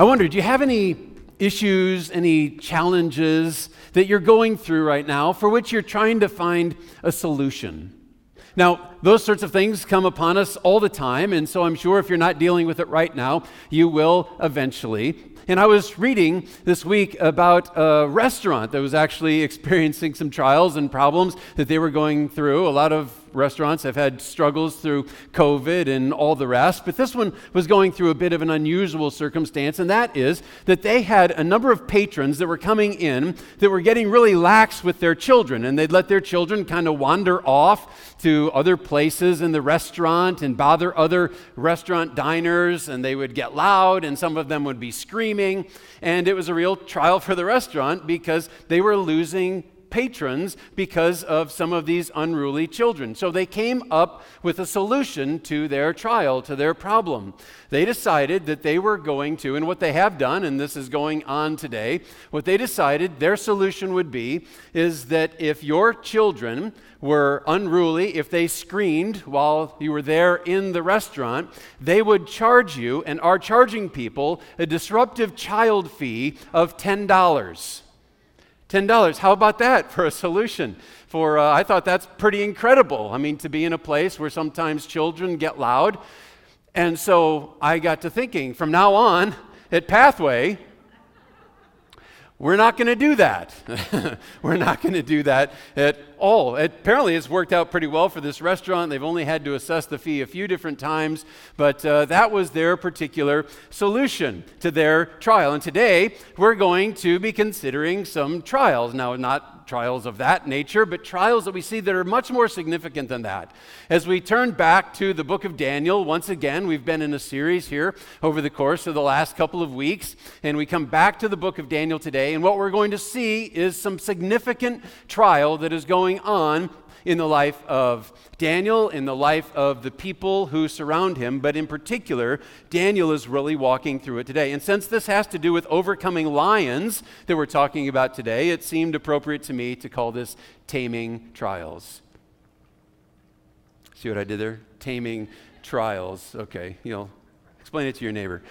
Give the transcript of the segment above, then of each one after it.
I wonder, do you have any issues, any challenges that you're going through right now for which you're trying to find a solution? Now, those sorts of things come upon us all the time, and so I'm sure if you're not dealing with it right now, you will eventually. And I was reading this week about a restaurant that was actually experiencing some trials and problems that they were going through. A lot of restaurants have had struggles through COVID and all the rest, but this one was going through a bit of an unusual circumstance, and that is that they had a number of patrons that were coming in that were getting really lax with their children, and they'd let their children kind of wander off to other places in the restaurant and bother other restaurant diners, and they would get loud, and some of them would be screaming, and it was a real trial for the restaurant because they were losing patrons because of some of these unruly children. So they came up with a solution to their trial, to their problem. They decided that they were going to, and what they have done, and this is going on today, what they decided their solution would be is that if your children were unruly, if they screamed while you were there in the restaurant, they would charge you and are charging people a disruptive child fee of $10. $10. How about that for a solution? For uh, I thought that's pretty incredible. I mean, to be in a place where sometimes children get loud. And so I got to thinking from now on at Pathway, we're not going to do that. we're not going to do that at all. Apparently, it's worked out pretty well for this restaurant. They've only had to assess the fee a few different times, but uh, that was their particular solution to their trial. And today, we're going to be considering some trials. Now, not trials of that nature, but trials that we see that are much more significant than that. As we turn back to the book of Daniel, once again, we've been in a series here over the course of the last couple of weeks, and we come back to the book of Daniel today, and what we're going to see is some significant trial that is going on in the life of Daniel, in the life of the people who surround him, but in particular, Daniel is really walking through it today. And since this has to do with overcoming lions that we're talking about today, it seemed appropriate to me to call this Taming Trials. See what I did there? Taming Trials. Okay, you'll explain it to your neighbor.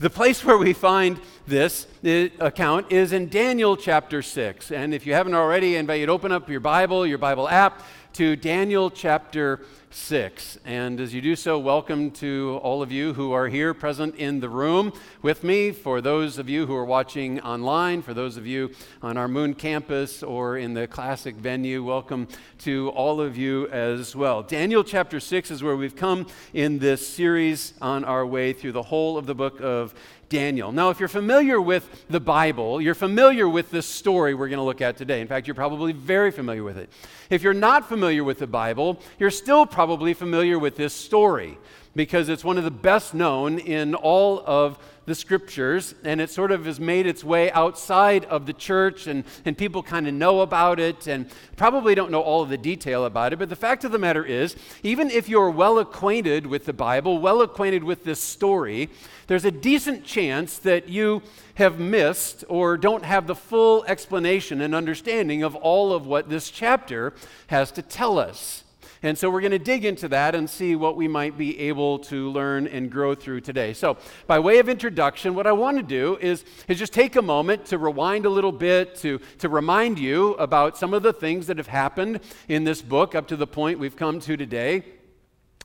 The place where we find this uh, account is in Daniel chapter 6. And if you haven't already, I invite you to open up your Bible, your Bible app, to Daniel chapter 6. And as you do so, welcome to all of you who are here present in the room with me. For those of you who are watching online, for those of you on our Moon campus or in the classic venue, welcome to all of you as well. Daniel chapter 6 is where we've come in this series on our way through the whole of the book of Daniel. Now, if you're familiar with the Bible, you're familiar with this story we're going to look at today. In fact, you're probably very familiar with it. If you're not familiar with the Bible, you're still probably familiar with this story because it's one of the best known in all of the scriptures, and it sort of has made its way outside of the church, and, and people kind of know about it and probably don't know all of the detail about it. But the fact of the matter is, even if you're well acquainted with the Bible, well acquainted with this story, there's a decent chance that you have missed or don't have the full explanation and understanding of all of what this chapter has to tell us. And so we're going to dig into that and see what we might be able to learn and grow through today. So, by way of introduction, what I want to do is, is just take a moment to rewind a little bit, to, to remind you about some of the things that have happened in this book up to the point we've come to today.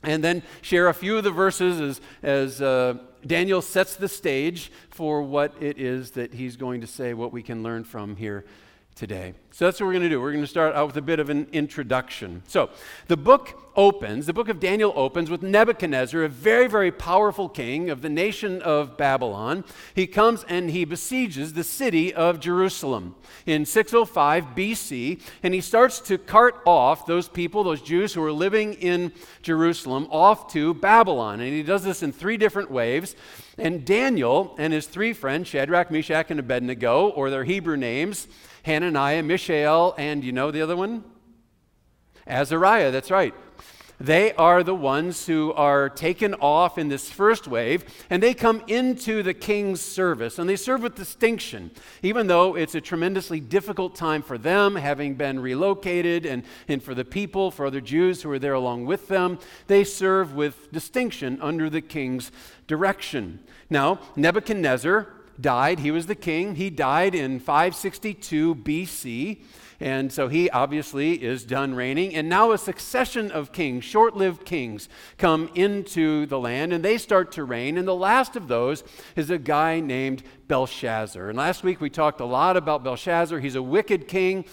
And then share a few of the verses as, as uh, Daniel sets the stage for what it is that he's going to say, what we can learn from here today. So that's what we're going to do. We're going to start out with a bit of an introduction. So the book opens, the book of Daniel opens with Nebuchadnezzar, a very, very powerful king of the nation of Babylon. He comes and he besieges the city of Jerusalem in 605 BC, and he starts to cart off those people, those Jews who are living in Jerusalem, off to Babylon. And he does this in three different waves. And Daniel and his three friends, Shadrach, Meshach, and Abednego, or their Hebrew names, Hananiah, Mishael, and you know the other one? Azariah, that's right. They are the ones who are taken off in this first wave, and they come into the king's service, and they serve with distinction, even though it's a tremendously difficult time for them, having been relocated, and, and for the people, for other Jews who are there along with them. They serve with distinction under the king's direction. Now, Nebuchadnezzar died. He was the king. He died in 562 BC. And so he obviously is done reigning. And now a succession of kings, short lived kings, come into the land and they start to reign. And the last of those is a guy named Belshazzar. And last week we talked a lot about Belshazzar. He's a wicked king.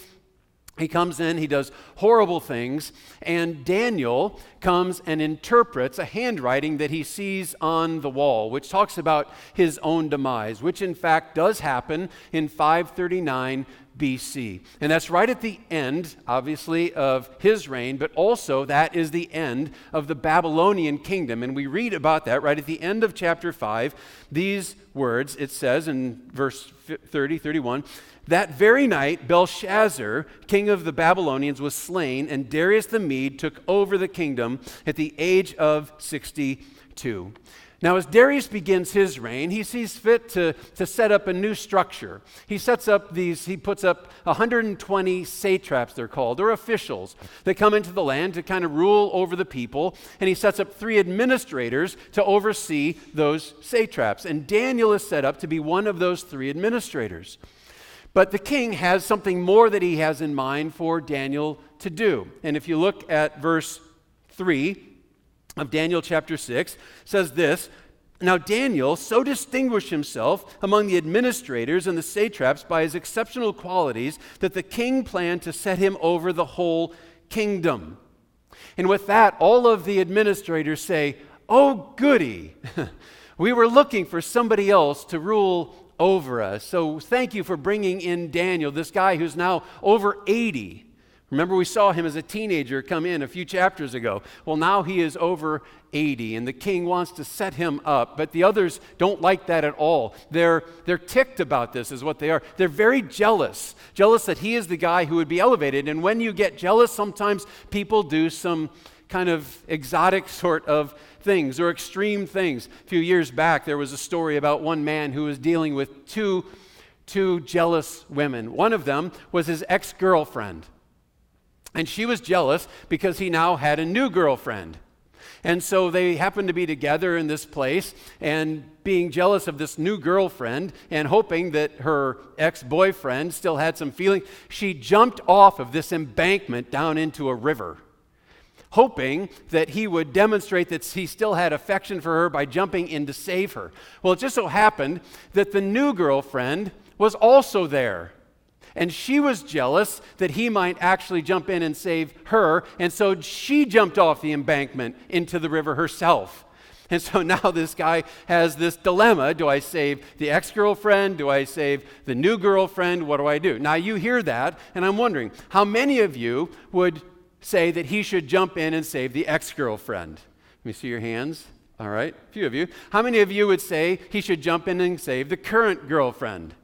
He comes in, he does horrible things, and Daniel comes and interprets a handwriting that he sees on the wall, which talks about his own demise, which in fact does happen in 539 BC. And that's right at the end, obviously, of his reign, but also that is the end of the Babylonian kingdom. And we read about that right at the end of chapter 5. These words, it says in verse 30, 31, that very night, Belshazzar, king of the Babylonians, was slain, and Darius the Mede took over the kingdom at the age of 62. Now, as Darius begins his reign, he sees fit to, to set up a new structure. He sets up these, he puts up 120 satraps, they're called, or officials that come into the land to kind of rule over the people. And he sets up three administrators to oversee those satraps. And Daniel is set up to be one of those three administrators. But the king has something more that he has in mind for Daniel to do. And if you look at verse 3, of Daniel chapter 6 says this Now Daniel so distinguished himself among the administrators and the satraps by his exceptional qualities that the king planned to set him over the whole kingdom. And with that, all of the administrators say, Oh, goody! we were looking for somebody else to rule over us. So thank you for bringing in Daniel, this guy who's now over 80. Remember, we saw him as a teenager come in a few chapters ago. Well, now he is over 80, and the king wants to set him up, but the others don't like that at all. They're, they're ticked about this, is what they are. They're very jealous, jealous that he is the guy who would be elevated. And when you get jealous, sometimes people do some kind of exotic sort of things or extreme things. A few years back, there was a story about one man who was dealing with two, two jealous women. One of them was his ex girlfriend. And she was jealous because he now had a new girlfriend. And so they happened to be together in this place and being jealous of this new girlfriend and hoping that her ex boyfriend still had some feeling, she jumped off of this embankment down into a river, hoping that he would demonstrate that he still had affection for her by jumping in to save her. Well, it just so happened that the new girlfriend was also there. And she was jealous that he might actually jump in and save her. And so she jumped off the embankment into the river herself. And so now this guy has this dilemma do I save the ex girlfriend? Do I save the new girlfriend? What do I do? Now you hear that, and I'm wondering how many of you would say that he should jump in and save the ex girlfriend? Let me see your hands. All right, a few of you. How many of you would say he should jump in and save the current girlfriend?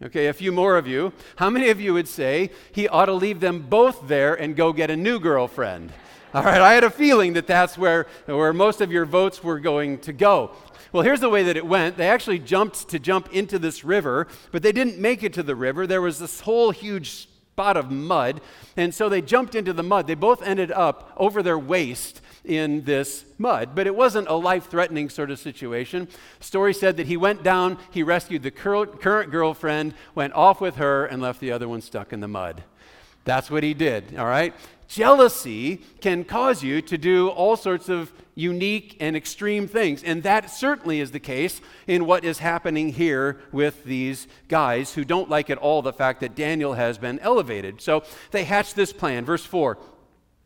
Okay, a few more of you. How many of you would say he ought to leave them both there and go get a new girlfriend? All right, I had a feeling that that's where, where most of your votes were going to go. Well, here's the way that it went. They actually jumped to jump into this river, but they didn't make it to the river. There was this whole huge spot of mud, and so they jumped into the mud. They both ended up over their waist in this mud. But it wasn't a life threatening sort of situation. Story said that he went down, he rescued the current girlfriend, went off with her, and left the other one stuck in the mud. That's what he did, all right? Jealousy can cause you to do all sorts of unique and extreme things. And that certainly is the case in what is happening here with these guys who don't like at all the fact that Daniel has been elevated. So they hatch this plan. Verse 4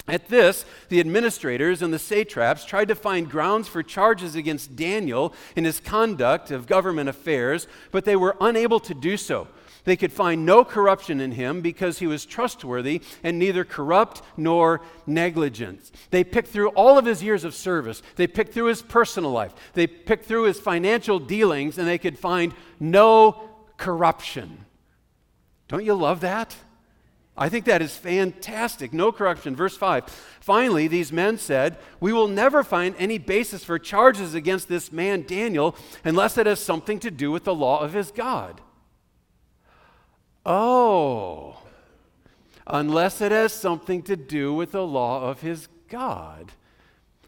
at this, the administrators and the satraps tried to find grounds for charges against Daniel in his conduct of government affairs, but they were unable to do so. They could find no corruption in him because he was trustworthy and neither corrupt nor negligent. They picked through all of his years of service. They picked through his personal life. They picked through his financial dealings and they could find no corruption. Don't you love that? I think that is fantastic. No corruption. Verse 5. Finally, these men said, We will never find any basis for charges against this man, Daniel, unless it has something to do with the law of his God. Oh, unless it has something to do with the law of his God.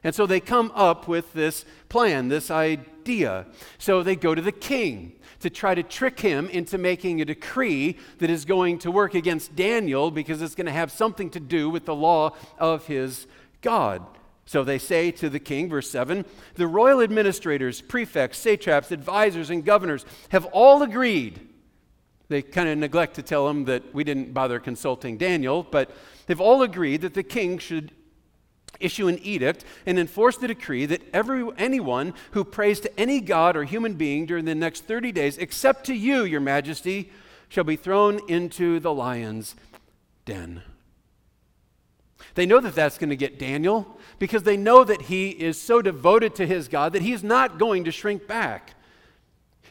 And so they come up with this plan, this idea. So they go to the king to try to trick him into making a decree that is going to work against Daniel because it's going to have something to do with the law of his God. So they say to the king, verse 7 the royal administrators, prefects, satraps, advisors, and governors have all agreed. They kind of neglect to tell him that we didn't bother consulting Daniel, but they've all agreed that the king should issue an edict and enforce the decree that every, anyone who prays to any god or human being during the next 30 days, except to you, your majesty, shall be thrown into the lion's den. They know that that's going to get Daniel because they know that he is so devoted to his God that he's not going to shrink back.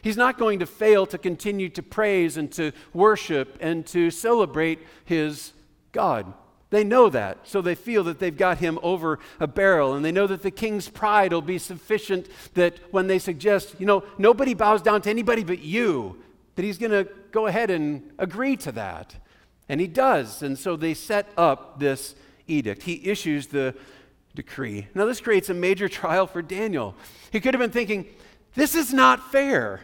He's not going to fail to continue to praise and to worship and to celebrate his God. They know that, so they feel that they've got him over a barrel, and they know that the king's pride will be sufficient that when they suggest, you know, nobody bows down to anybody but you, that he's going to go ahead and agree to that. And he does, and so they set up this edict. He issues the decree. Now, this creates a major trial for Daniel. He could have been thinking, this is not fair.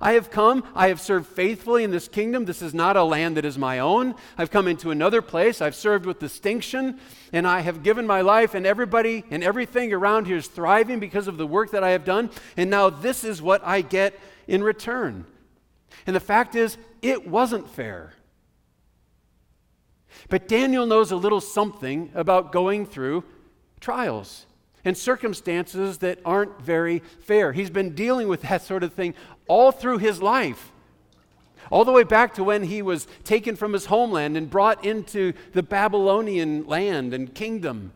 I have come, I have served faithfully in this kingdom. This is not a land that is my own. I've come into another place. I've served with distinction, and I have given my life, and everybody and everything around here is thriving because of the work that I have done. And now this is what I get in return. And the fact is, it wasn't fair. But Daniel knows a little something about going through trials and circumstances that aren't very fair. He's been dealing with that sort of thing all through his life. All the way back to when he was taken from his homeland and brought into the Babylonian land and kingdom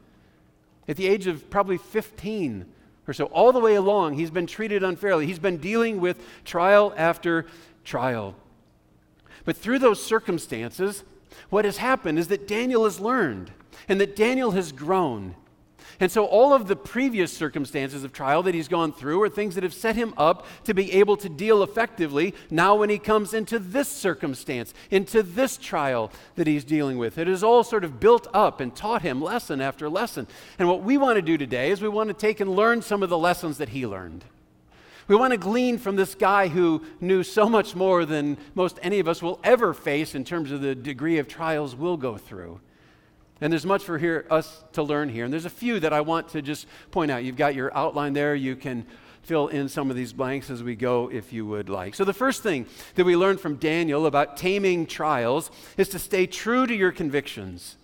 at the age of probably 15 or so. All the way along, he's been treated unfairly. He's been dealing with trial after trial. But through those circumstances, what has happened is that Daniel has learned and that Daniel has grown and so, all of the previous circumstances of trial that he's gone through are things that have set him up to be able to deal effectively now when he comes into this circumstance, into this trial that he's dealing with. It is all sort of built up and taught him lesson after lesson. And what we want to do today is we want to take and learn some of the lessons that he learned. We want to glean from this guy who knew so much more than most any of us will ever face in terms of the degree of trials we'll go through. And there's much for here, us to learn here. And there's a few that I want to just point out. You've got your outline there. You can fill in some of these blanks as we go if you would like. So, the first thing that we learned from Daniel about taming trials is to stay true to your convictions.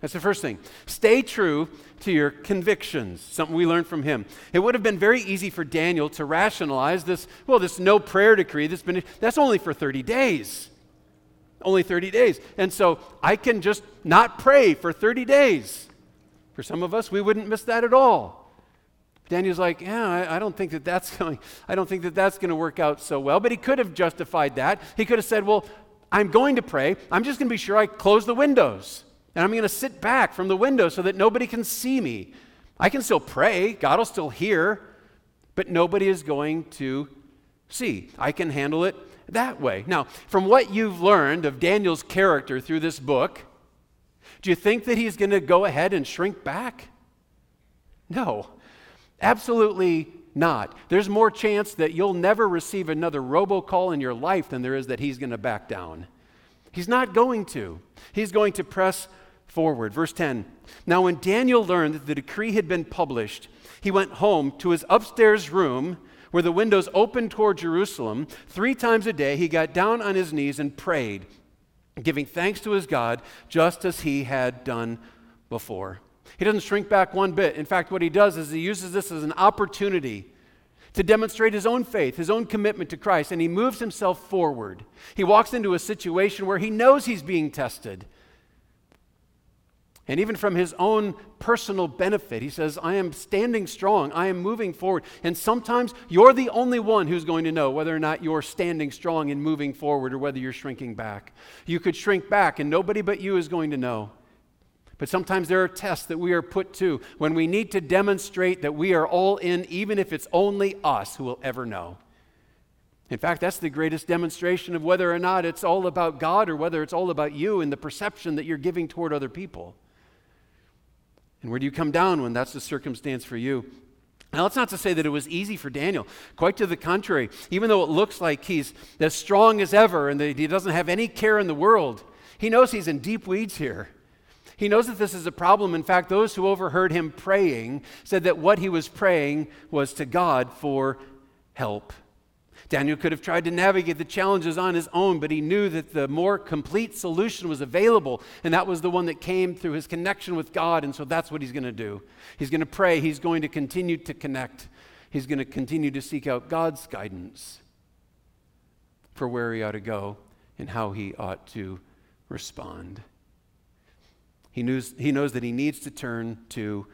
That's the first thing. Stay true to your convictions. Something we learned from him. It would have been very easy for Daniel to rationalize this, well, this no prayer decree that's been that's only for 30 days only 30 days. And so I can just not pray for 30 days. For some of us, we wouldn't miss that at all. Daniel's like, yeah, I, I don't think that that's going. I don't think that that's going to work out so well. But he could have justified that. He could have said, well, I'm going to pray. I'm just going to be sure I close the windows, and I'm going to sit back from the window so that nobody can see me. I can still pray. God will still hear, but nobody is going to see. I can handle it that way. Now, from what you've learned of Daniel's character through this book, do you think that he's going to go ahead and shrink back? No, absolutely not. There's more chance that you'll never receive another robocall in your life than there is that he's going to back down. He's not going to. He's going to press forward. Verse 10 Now, when Daniel learned that the decree had been published, he went home to his upstairs room where the windows opened toward Jerusalem, three times a day he got down on his knees and prayed, giving thanks to his God, just as he had done before. He doesn't shrink back one bit. In fact, what he does is he uses this as an opportunity to demonstrate his own faith, his own commitment to Christ, and he moves himself forward. He walks into a situation where he knows he's being tested. And even from his own personal benefit, he says, I am standing strong. I am moving forward. And sometimes you're the only one who's going to know whether or not you're standing strong and moving forward or whether you're shrinking back. You could shrink back, and nobody but you is going to know. But sometimes there are tests that we are put to when we need to demonstrate that we are all in, even if it's only us who will ever know. In fact, that's the greatest demonstration of whether or not it's all about God or whether it's all about you and the perception that you're giving toward other people. And where do you come down when that's the circumstance for you? Now, that's not to say that it was easy for Daniel. Quite to the contrary. Even though it looks like he's as strong as ever and that he doesn't have any care in the world, he knows he's in deep weeds here. He knows that this is a problem. In fact, those who overheard him praying said that what he was praying was to God for help. Daniel could have tried to navigate the challenges on his own, but he knew that the more complete solution was available, and that was the one that came through his connection with God, and so that's what he's going to do. He's going to pray, he's going to continue to connect, he's going to continue to seek out God's guidance for where he ought to go and how he ought to respond. He knows, he knows that he needs to turn to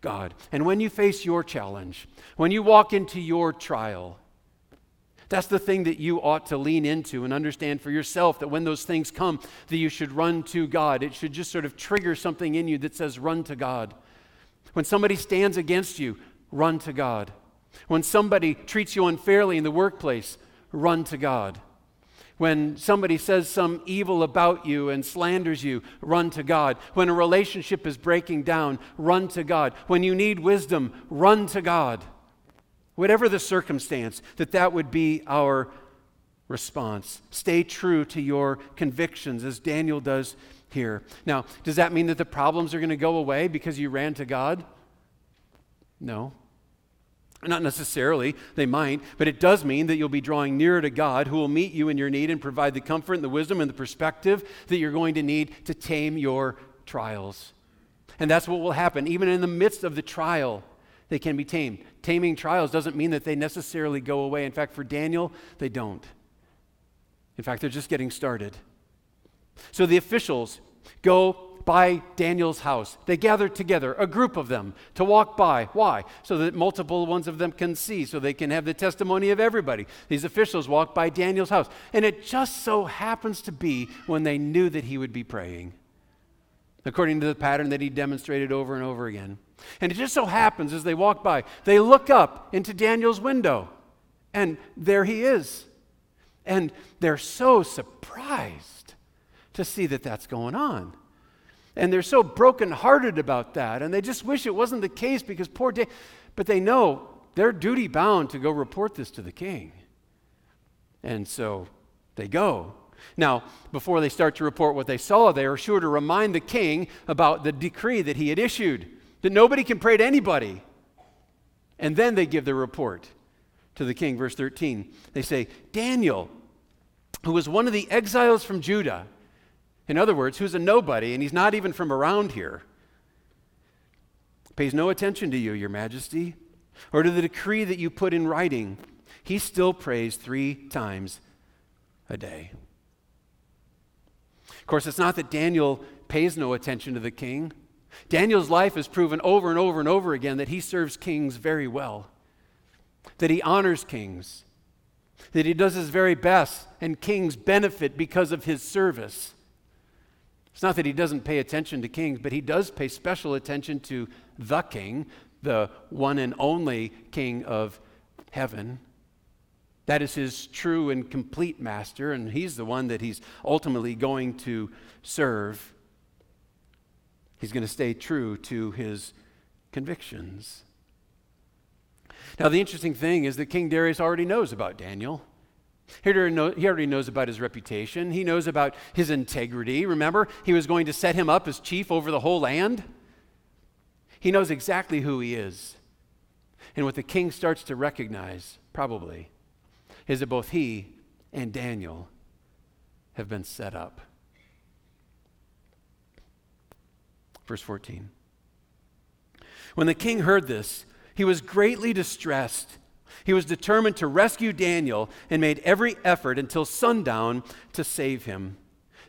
God. And when you face your challenge, when you walk into your trial, that's the thing that you ought to lean into and understand for yourself that when those things come, that you should run to God. It should just sort of trigger something in you that says, run to God. When somebody stands against you, run to God. When somebody treats you unfairly in the workplace, run to God. When somebody says some evil about you and slanders you, run to God. When a relationship is breaking down, run to God. When you need wisdom, run to God. Whatever the circumstance, that that would be our response. Stay true to your convictions, as Daniel does here. Now, does that mean that the problems are going to go away because you ran to God? No. Not necessarily, they might, but it does mean that you'll be drawing nearer to God who will meet you in your need and provide the comfort and the wisdom and the perspective that you're going to need to tame your trials. And that's what will happen. Even in the midst of the trial, they can be tamed taming trials doesn't mean that they necessarily go away. In fact, for Daniel, they don't. In fact, they're just getting started. So the officials go by Daniel's house. They gather together, a group of them, to walk by. Why? So that multiple ones of them can see, so they can have the testimony of everybody. These officials walk by Daniel's house. And it just so happens to be when they knew that he would be praying, according to the pattern that he demonstrated over and over again. And it just so happens as they walk by, they look up into Daniel's window, and there he is. And they're so surprised to see that that's going on. And they're so brokenhearted about that, and they just wish it wasn't the case because poor Daniel, but they know they're duty bound to go report this to the king. And so they go. Now, before they start to report what they saw, they are sure to remind the king about the decree that he had issued that nobody can pray to anybody. And then they give the report to the king, verse 13. They say, Daniel, who was one of the exiles from Judah, in other words, who's a nobody, and he's not even from around here, pays no attention to you, your majesty, or to the decree that you put in writing. He still prays three times a day. Of course, it's not that Daniel pays no attention to the king. Daniel's life has proven over and over and over again that he serves kings very well, that he honors kings, that he does his very best, and kings benefit because of his service. It's not that he doesn't pay attention to kings, but he does pay special attention to the king, the one and only king of heaven. That is his true and complete master, and he's the one that he's ultimately going to serve. He's going to stay true to his convictions. Now, the interesting thing is that King Darius already knows about Daniel. He already knows about his reputation. He knows about his integrity. Remember, he was going to set him up as chief over the whole land. He knows exactly who he is. And what the king starts to recognize, probably, is that both he and Daniel have been set up. Verse 14. When the king heard this, he was greatly distressed. He was determined to rescue Daniel and made every effort until sundown to save him.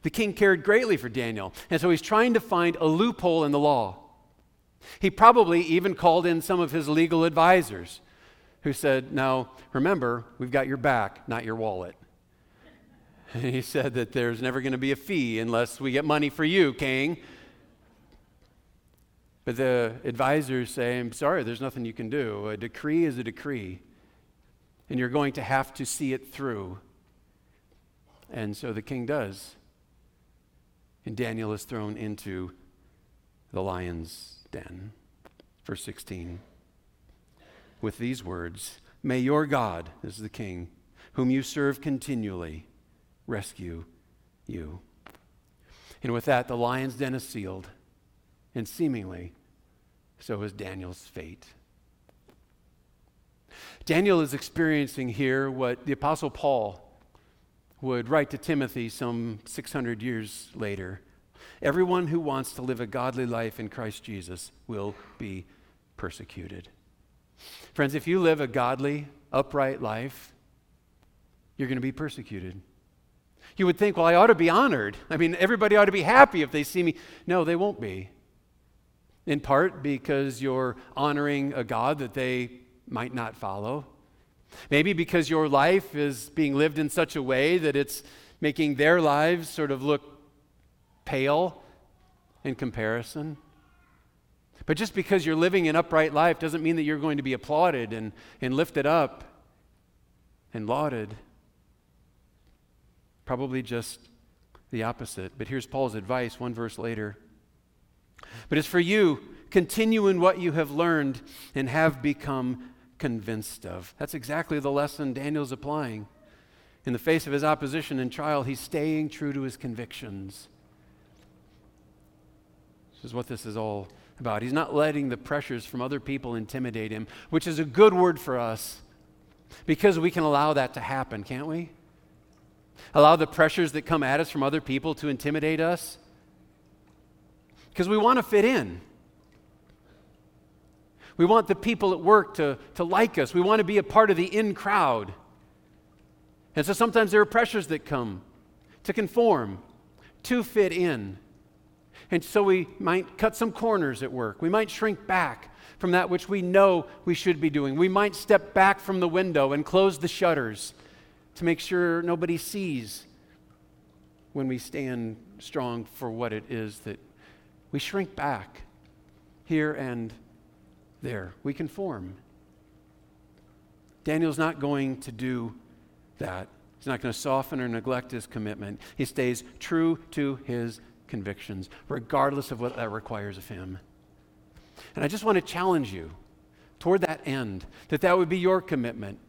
The king cared greatly for Daniel, and so he's trying to find a loophole in the law. He probably even called in some of his legal advisors who said, Now, remember, we've got your back, not your wallet. And he said that there's never going to be a fee unless we get money for you, king. But the advisors say, I'm sorry, there's nothing you can do. A decree is a decree, and you're going to have to see it through. And so the king does. And Daniel is thrown into the lion's den. Verse 16. With these words, May your God, as the king, whom you serve continually, rescue you. And with that, the lion's den is sealed, and seemingly, so is Daniel's fate. Daniel is experiencing here what the Apostle Paul would write to Timothy some 600 years later. Everyone who wants to live a godly life in Christ Jesus will be persecuted. Friends, if you live a godly, upright life, you're going to be persecuted. You would think, well, I ought to be honored. I mean, everybody ought to be happy if they see me. No, they won't be. In part because you're honoring a God that they might not follow. Maybe because your life is being lived in such a way that it's making their lives sort of look pale in comparison. But just because you're living an upright life doesn't mean that you're going to be applauded and, and lifted up and lauded. Probably just the opposite. But here's Paul's advice one verse later. But as for you, continue in what you have learned and have become convinced of. That's exactly the lesson Daniel's applying. In the face of his opposition and trial, he's staying true to his convictions. This is what this is all about. He's not letting the pressures from other people intimidate him, which is a good word for us because we can allow that to happen, can't we? Allow the pressures that come at us from other people to intimidate us because we want to fit in. We want the people at work to, to like us. We want to be a part of the in crowd. And so sometimes there are pressures that come to conform, to fit in. And so we might cut some corners at work. We might shrink back from that which we know we should be doing. We might step back from the window and close the shutters to make sure nobody sees when we stand strong for what it is that we shrink back here and there. We conform. Daniel's not going to do that. He's not going to soften or neglect his commitment. He stays true to his convictions, regardless of what that requires of him. And I just want to challenge you toward that end, that that would be your commitment,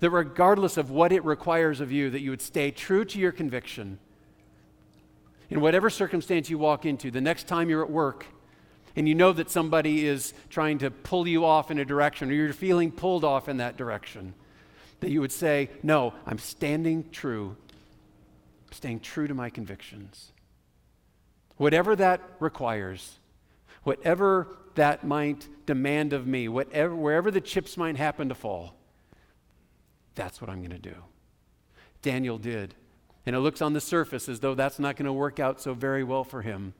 that regardless of what it requires of you, that you would stay true to your conviction. In whatever circumstance you walk into, the next time you're at work, and you know that somebody is trying to pull you off in a direction or you're feeling pulled off in that direction, that you would say, No, I'm standing true, I'm staying true to my convictions. Whatever that requires, whatever that might demand of me, whatever, wherever the chips might happen to fall, that's what I'm going to do. Daniel did. And it looks on the surface as though that's not going to work out so very well for him.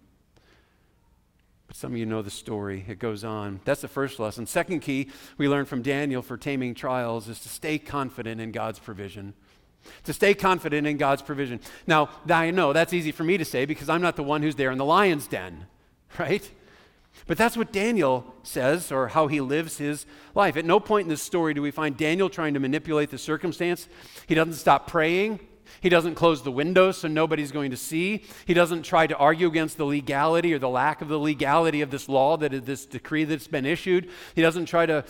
But some of you know the story. It goes on. That's the first lesson. Second key we learned from Daniel for taming trials is to stay confident in God's provision. To stay confident in God's provision. Now, I know that's easy for me to say because I'm not the one who's there in the lion's den, right? But that's what Daniel says, or how he lives his life. At no point in this story do we find Daniel trying to manipulate the circumstance. He doesn't stop praying. He doesn't close the windows so nobody's going to see. He doesn't try to argue against the legality or the lack of the legality of this law, that is this decree that's been issued. He doesn't try to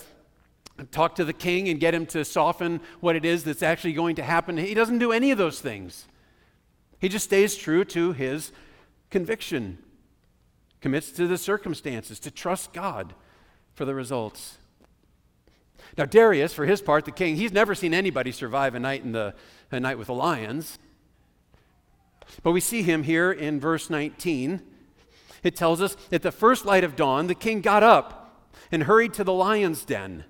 talk to the king and get him to soften what it is that's actually going to happen. He doesn't do any of those things. He just stays true to his conviction, commits to the circumstances, to trust God for the results. Now, Darius, for his part, the king, he's never seen anybody survive a night in the a night with the lions. But we see him here in verse 19. It tells us at the first light of dawn, the king got up and hurried to the lion's den.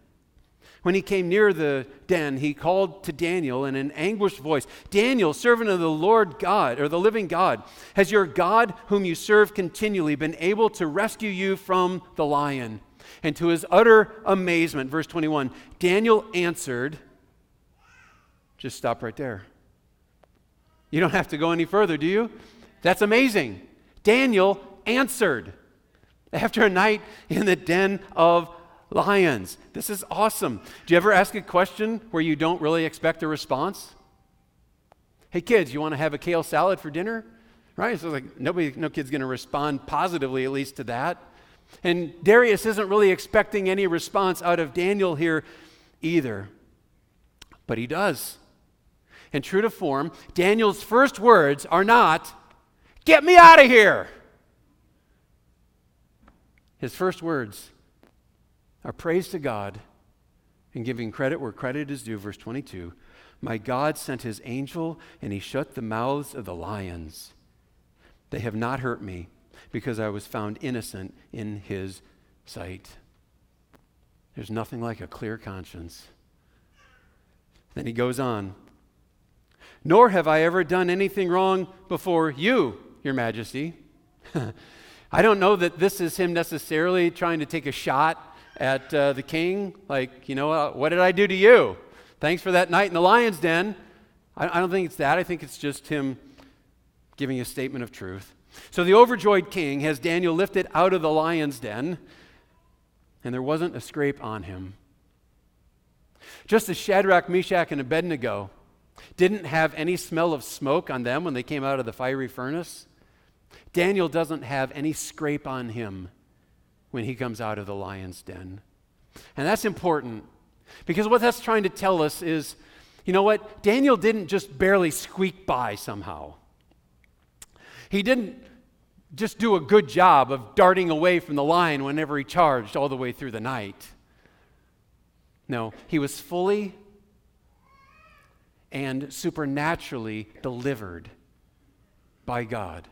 When he came near the den, he called to Daniel in an anguished voice Daniel, servant of the Lord God, or the living God, has your God, whom you serve continually, been able to rescue you from the lion? And to his utter amazement, verse 21, Daniel answered, just stop right there. You don't have to go any further, do you? That's amazing. Daniel answered after a night in the den of lions. This is awesome. Do you ever ask a question where you don't really expect a response? Hey kids, you want to have a kale salad for dinner? Right? So like nobody no kid's going to respond positively at least to that. And Darius isn't really expecting any response out of Daniel here either. But he does. And true to form, Daniel's first words are not, Get me out of here! His first words are praise to God and giving credit where credit is due. Verse 22 My God sent his angel, and he shut the mouths of the lions. They have not hurt me because I was found innocent in his sight. There's nothing like a clear conscience. Then he goes on Nor have I ever done anything wrong before you, your majesty. I don't know that this is him necessarily trying to take a shot at uh, the king, like, you know, uh, what did I do to you? Thanks for that night in the lion's den. I, I don't think it's that. I think it's just him giving a statement of truth. So the overjoyed king has Daniel lifted out of the lion's den, and there wasn't a scrape on him. Just as Shadrach, Meshach, and Abednego didn't have any smell of smoke on them when they came out of the fiery furnace, Daniel doesn't have any scrape on him when he comes out of the lion's den. And that's important because what that's trying to tell us is you know what? Daniel didn't just barely squeak by somehow. He didn't just do a good job of darting away from the lion whenever he charged all the way through the night. No, he was fully and supernaturally delivered by God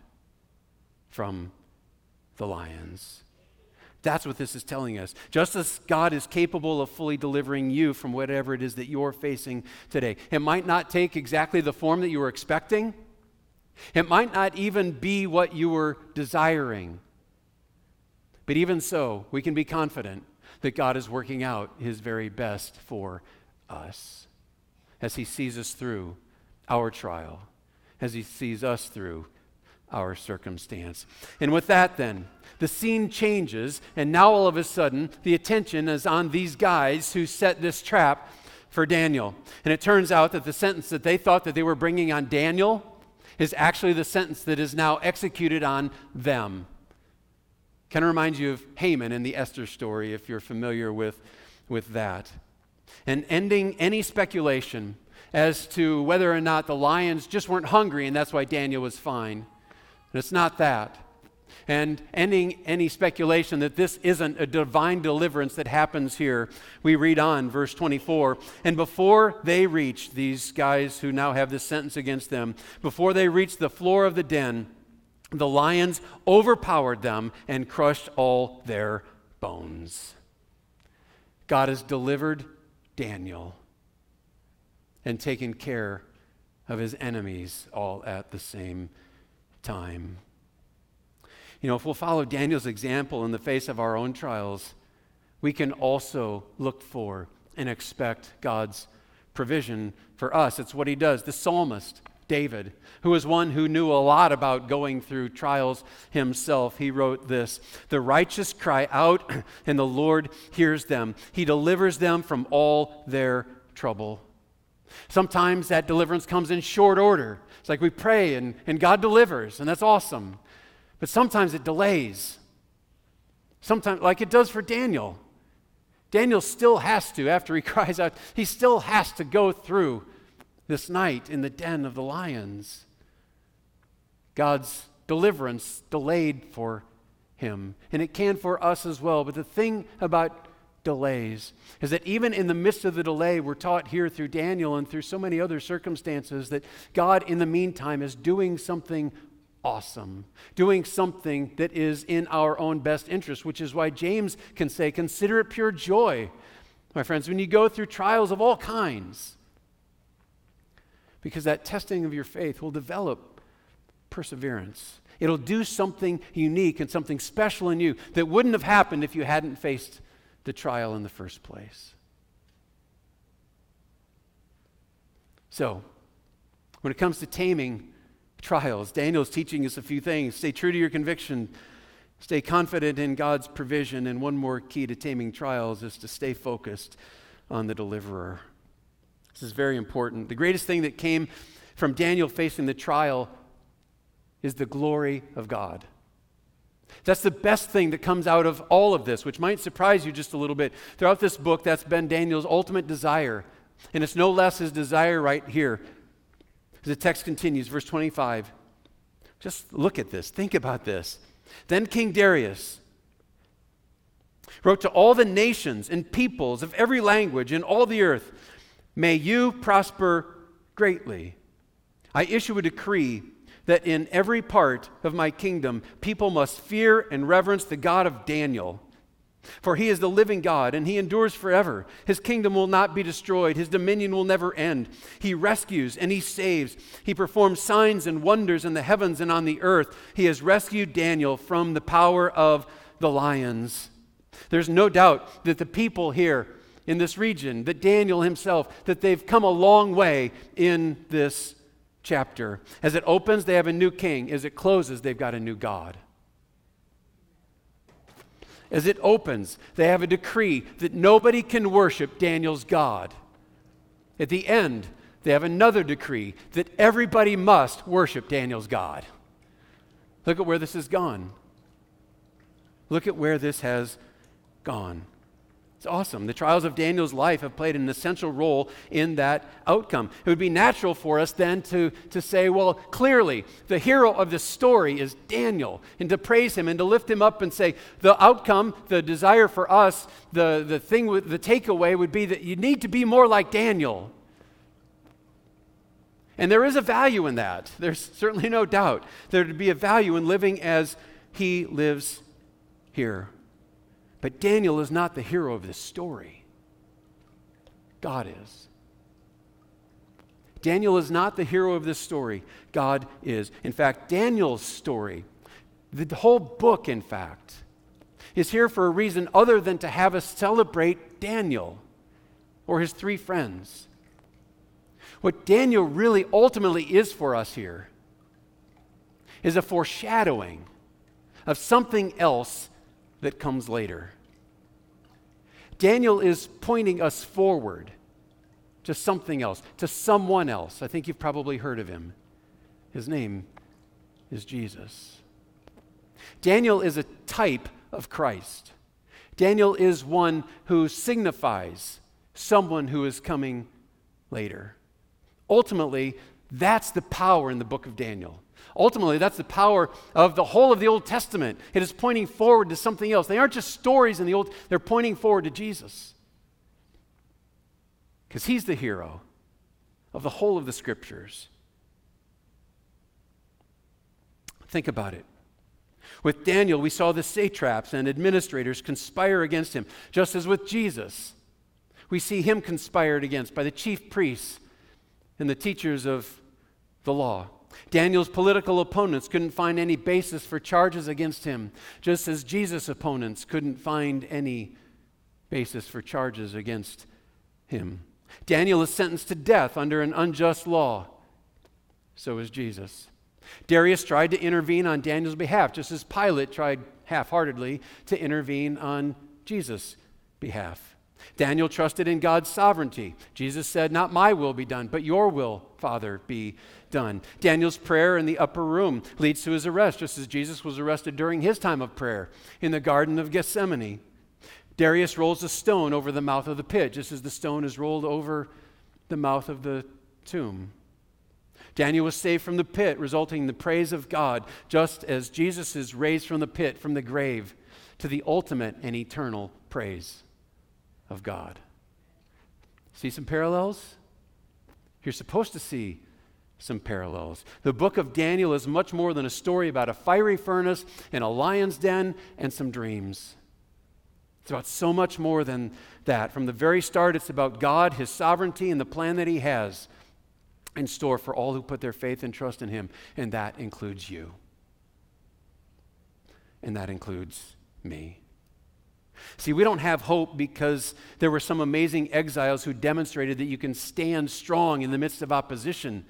from the lions. That's what this is telling us. Just as God is capable of fully delivering you from whatever it is that you're facing today, it might not take exactly the form that you were expecting, it might not even be what you were desiring. But even so, we can be confident that God is working out his very best for us as he sees us through our trial, as he sees us through our circumstance. And with that, then, the scene changes, and now all of a sudden, the attention is on these guys who set this trap for Daniel. And it turns out that the sentence that they thought that they were bringing on Daniel is actually the sentence that is now executed on them. Kind of reminds you of Haman in the Esther story, if you're familiar with, with that. And ending any speculation as to whether or not the lions just weren't hungry and that's why Daniel was fine. And it's not that. And ending any speculation that this isn't a divine deliverance that happens here, we read on, verse 24. And before they reached, these guys who now have this sentence against them, before they reached the floor of the den, the lions overpowered them and crushed all their bones. God has delivered Daniel and taken care of his enemies all at the same time. You know, if we'll follow Daniel's example in the face of our own trials, we can also look for and expect God's provision for us. It's what he does. The psalmist, David, who was one who knew a lot about going through trials himself, he wrote this The righteous cry out, and the Lord hears them. He delivers them from all their trouble. Sometimes that deliverance comes in short order. It's like we pray and, and God delivers, and that's awesome. But sometimes it delays. Sometimes, like it does for Daniel. Daniel still has to, after he cries out, he still has to go through this night in the den of the lions. God's deliverance delayed for him, and it can for us as well. But the thing about delays is that even in the midst of the delay, we're taught here through Daniel and through so many other circumstances that God, in the meantime, is doing something awesome, doing something that is in our own best interest, which is why James can say, Consider it pure joy, my friends, when you go through trials of all kinds, because that testing of your faith will develop perseverance. It'll do something unique and something special in you that wouldn't have happened if you hadn't faced the trial in the first place. So, when it comes to taming trials, Daniel's teaching us a few things. Stay true to your conviction, stay confident in God's provision, and one more key to taming trials is to stay focused on the deliverer. This is very important. The greatest thing that came from Daniel facing the trial is the glory of God. That's the best thing that comes out of all of this, which might surprise you just a little bit. Throughout this book, that's been Daniel's ultimate desire. And it's no less his desire right here. The text continues, verse 25. Just look at this. Think about this. Then King Darius wrote to all the nations and peoples of every language in all the earth May you prosper greatly. I issue a decree that in every part of my kingdom, people must fear and reverence the God of Daniel. For he is the living God, and he endures forever. His kingdom will not be destroyed, his dominion will never end. He rescues and he saves. He performs signs and wonders in the heavens and on the earth. He has rescued Daniel from the power of the lions. There's no doubt that the people here in this region, that Daniel himself, that they've come a long way in this chapter. As it opens, they have a new king. As it closes, they've got a new God. As it opens, they have a decree that nobody can worship Daniel's God. At the end, they have another decree that everybody must worship Daniel's God. Look at where this has gone. Look at where this has gone. It's awesome. The trials of Daniel's life have played an essential role in that outcome. It would be natural for us then to, to say, well, clearly, the hero of this story is Daniel, and to praise him and to lift him up and say, the outcome, the desire for us, the, the thing, the takeaway would be that you need to be more like Daniel. And there is a value in that. There's certainly no doubt. There would be a value in living as he lives here. But Daniel is not the hero of this story. God is. Daniel is not the hero of this story. God is. In fact, Daniel's story, the whole book, in fact, is here for a reason other than to have us celebrate Daniel or his three friends. What Daniel really ultimately is for us here is a foreshadowing of something else that comes later. Daniel is pointing us forward to something else, to someone else. I think you've probably heard of him. His name is Jesus. Daniel is a type of Christ. Daniel is one who signifies someone who is coming later. Ultimately, that's the power in the book of Daniel. Ultimately, that's the power of the whole of the Old Testament. It is pointing forward to something else. They aren't just stories in the Old, they're pointing forward to Jesus. Because he's the hero of the whole of the scriptures. Think about it. With Daniel, we saw the satraps and administrators conspire against him, just as with Jesus. We see him conspired against by the chief priests and the teachers of the law. Daniel's political opponents couldn't find any basis for charges against him, just as Jesus' opponents couldn't find any basis for charges against him. Daniel is sentenced to death under an unjust law. So is Jesus. Darius tried to intervene on Daniel's behalf, just as Pilate tried half heartedly to intervene on Jesus' behalf. Daniel trusted in God's sovereignty. Jesus said, Not my will be done, but your will, Father, be done. Daniel's prayer in the upper room leads to his arrest, just as Jesus was arrested during his time of prayer in the Garden of Gethsemane. Darius rolls a stone over the mouth of the pit, just as the stone is rolled over the mouth of the tomb. Daniel was saved from the pit, resulting in the praise of God, just as Jesus is raised from the pit, from the grave, to the ultimate and eternal praise of God. See some parallels? You're supposed to see some parallels. The book of Daniel is much more than a story about a fiery furnace and a lion's den and some dreams. It's about so much more than that. From the very start, it's about God, His sovereignty, and the plan that He has in store for all who put their faith and trust in Him. And that includes you. And that includes me. See, we don't have hope because there were some amazing exiles who demonstrated that you can stand strong in the midst of opposition.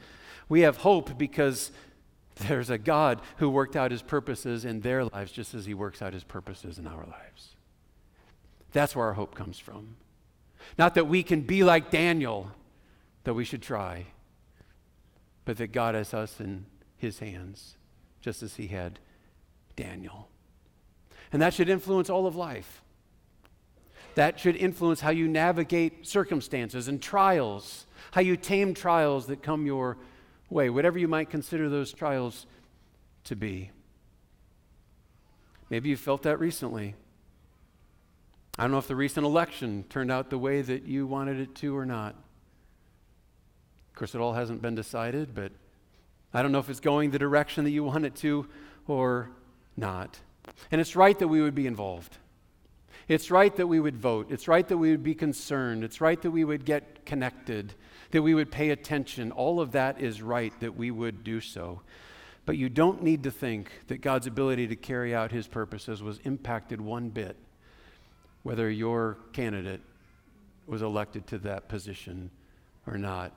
We have hope because there's a God who worked out his purposes in their lives just as he works out his purposes in our lives. That's where our hope comes from. Not that we can be like Daniel, though we should try, but that God has us in his hands, just as he had Daniel. And that should influence all of life. That should influence how you navigate circumstances and trials, how you tame trials that come your way, whatever you might consider those trials to be. Maybe you felt that recently. I don't know if the recent election turned out the way that you wanted it to or not. Of course, it all hasn't been decided, but I don't know if it's going the direction that you want it to or not. And it's right that we would be involved. It's right that we would vote. It's right that we would be concerned. It's right that we would get connected, that we would pay attention. All of that is right that we would do so. But you don't need to think that God's ability to carry out his purposes was impacted one bit, whether your candidate was elected to that position or not,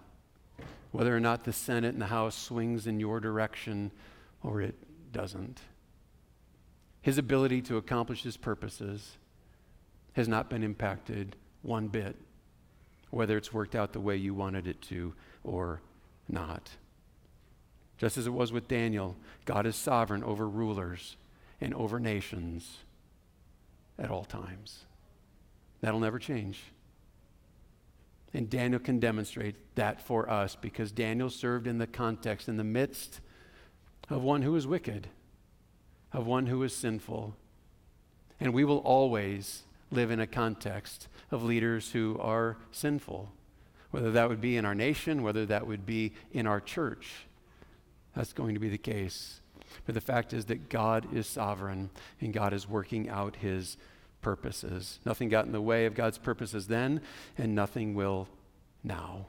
whether or not the Senate and the House swings in your direction or it doesn't. His ability to accomplish his purposes has not been impacted one bit, whether it's worked out the way you wanted it to or not. Just as it was with Daniel, God is sovereign over rulers and over nations at all times. That'll never change. And Daniel can demonstrate that for us because Daniel served in the context, in the midst of one who is wicked, of one who is sinful. And we will always live in a context of leaders who are sinful, whether that would be in our nation, whether that would be in our church. That's going to be the case. But the fact is that God is sovereign and God is working out his purposes. Nothing got in the way of God's purposes then, and nothing will now.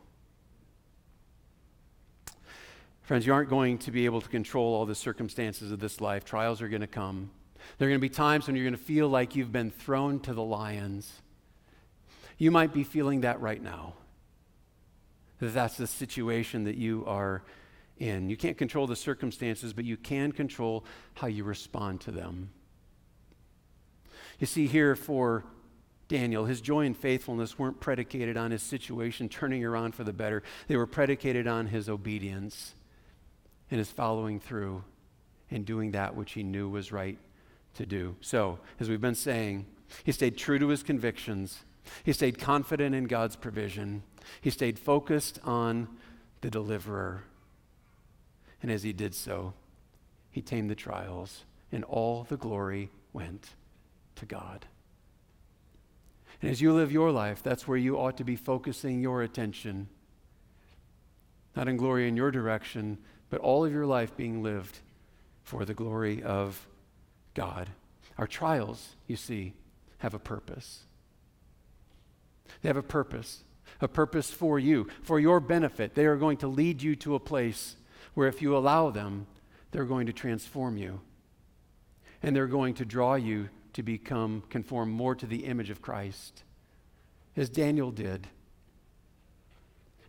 Friends, you aren't going to be able to control all the circumstances of this life. Trials are going to come. There are going to be times when you're going to feel like you've been thrown to the lions. You might be feeling that right now. That that's the situation that you are in. You can't control the circumstances, but you can control how you respond to them. You see, here for Daniel, his joy and faithfulness weren't predicated on his situation turning around for the better, they were predicated on his obedience and his following through and doing that which he knew was right to do. So, as we've been saying, he stayed true to his convictions. He stayed confident in God's provision. He stayed focused on the deliverer. And as he did so, he tamed the trials, and all the glory went to God. And as you live your life, that's where you ought to be focusing your attention. Not in glory in your direction, but all of your life being lived for the glory of God. Our trials, you see, have a purpose. They have a purpose, a purpose for you, for your benefit. They are going to lead you to a place where, if you allow them, they're going to transform you. And they're going to draw you to become conform more to the image of Christ, as Daniel did.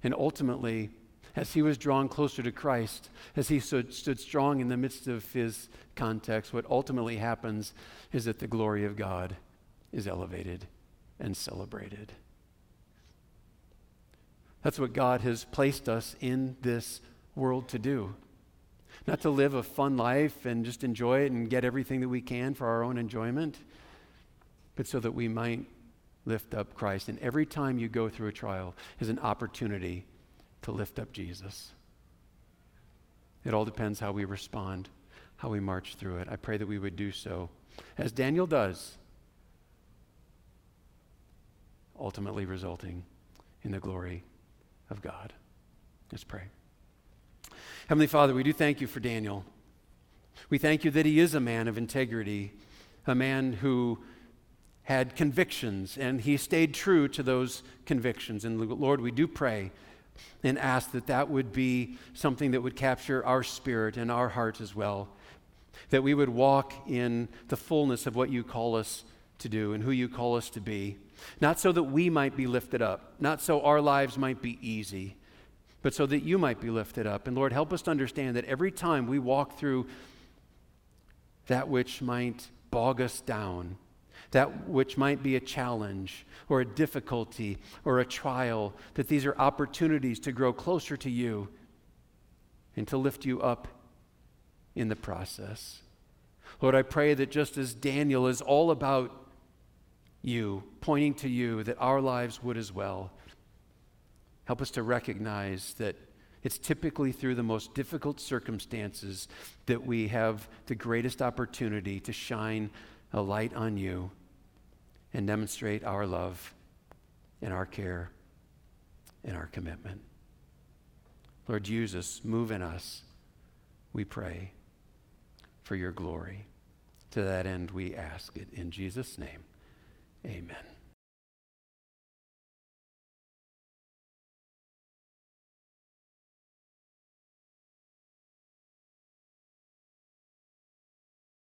And ultimately, as he was drawn closer to Christ, as he stood, stood strong in the midst of his context, what ultimately happens is that the glory of God is elevated and celebrated. That's what God has placed us in this world to do. Not to live a fun life and just enjoy it and get everything that we can for our own enjoyment, but so that we might lift up Christ. And every time you go through a trial is an opportunity to lift up Jesus. It all depends how we respond, how we march through it. I pray that we would do so as Daniel does, ultimately resulting in the glory of God. Let's pray. Heavenly Father, we do thank you for Daniel. We thank you that he is a man of integrity, a man who had convictions, and he stayed true to those convictions. And Lord, we do pray and ask that that would be something that would capture our spirit and our hearts as well. That we would walk in the fullness of what you call us to do and who you call us to be. Not so that we might be lifted up, not so our lives might be easy, but so that you might be lifted up. And Lord, help us to understand that every time we walk through that which might bog us down, that which might be a challenge or a difficulty or a trial, that these are opportunities to grow closer to you and to lift you up in the process. Lord, I pray that just as Daniel is all about you, pointing to you, that our lives would as well. Help us to recognize that it's typically through the most difficult circumstances that we have the greatest opportunity to shine a light on you and demonstrate our love and our care and our commitment. Lord, use us, move in us, we pray, for your glory. To that end, we ask it in Jesus' name. Amen.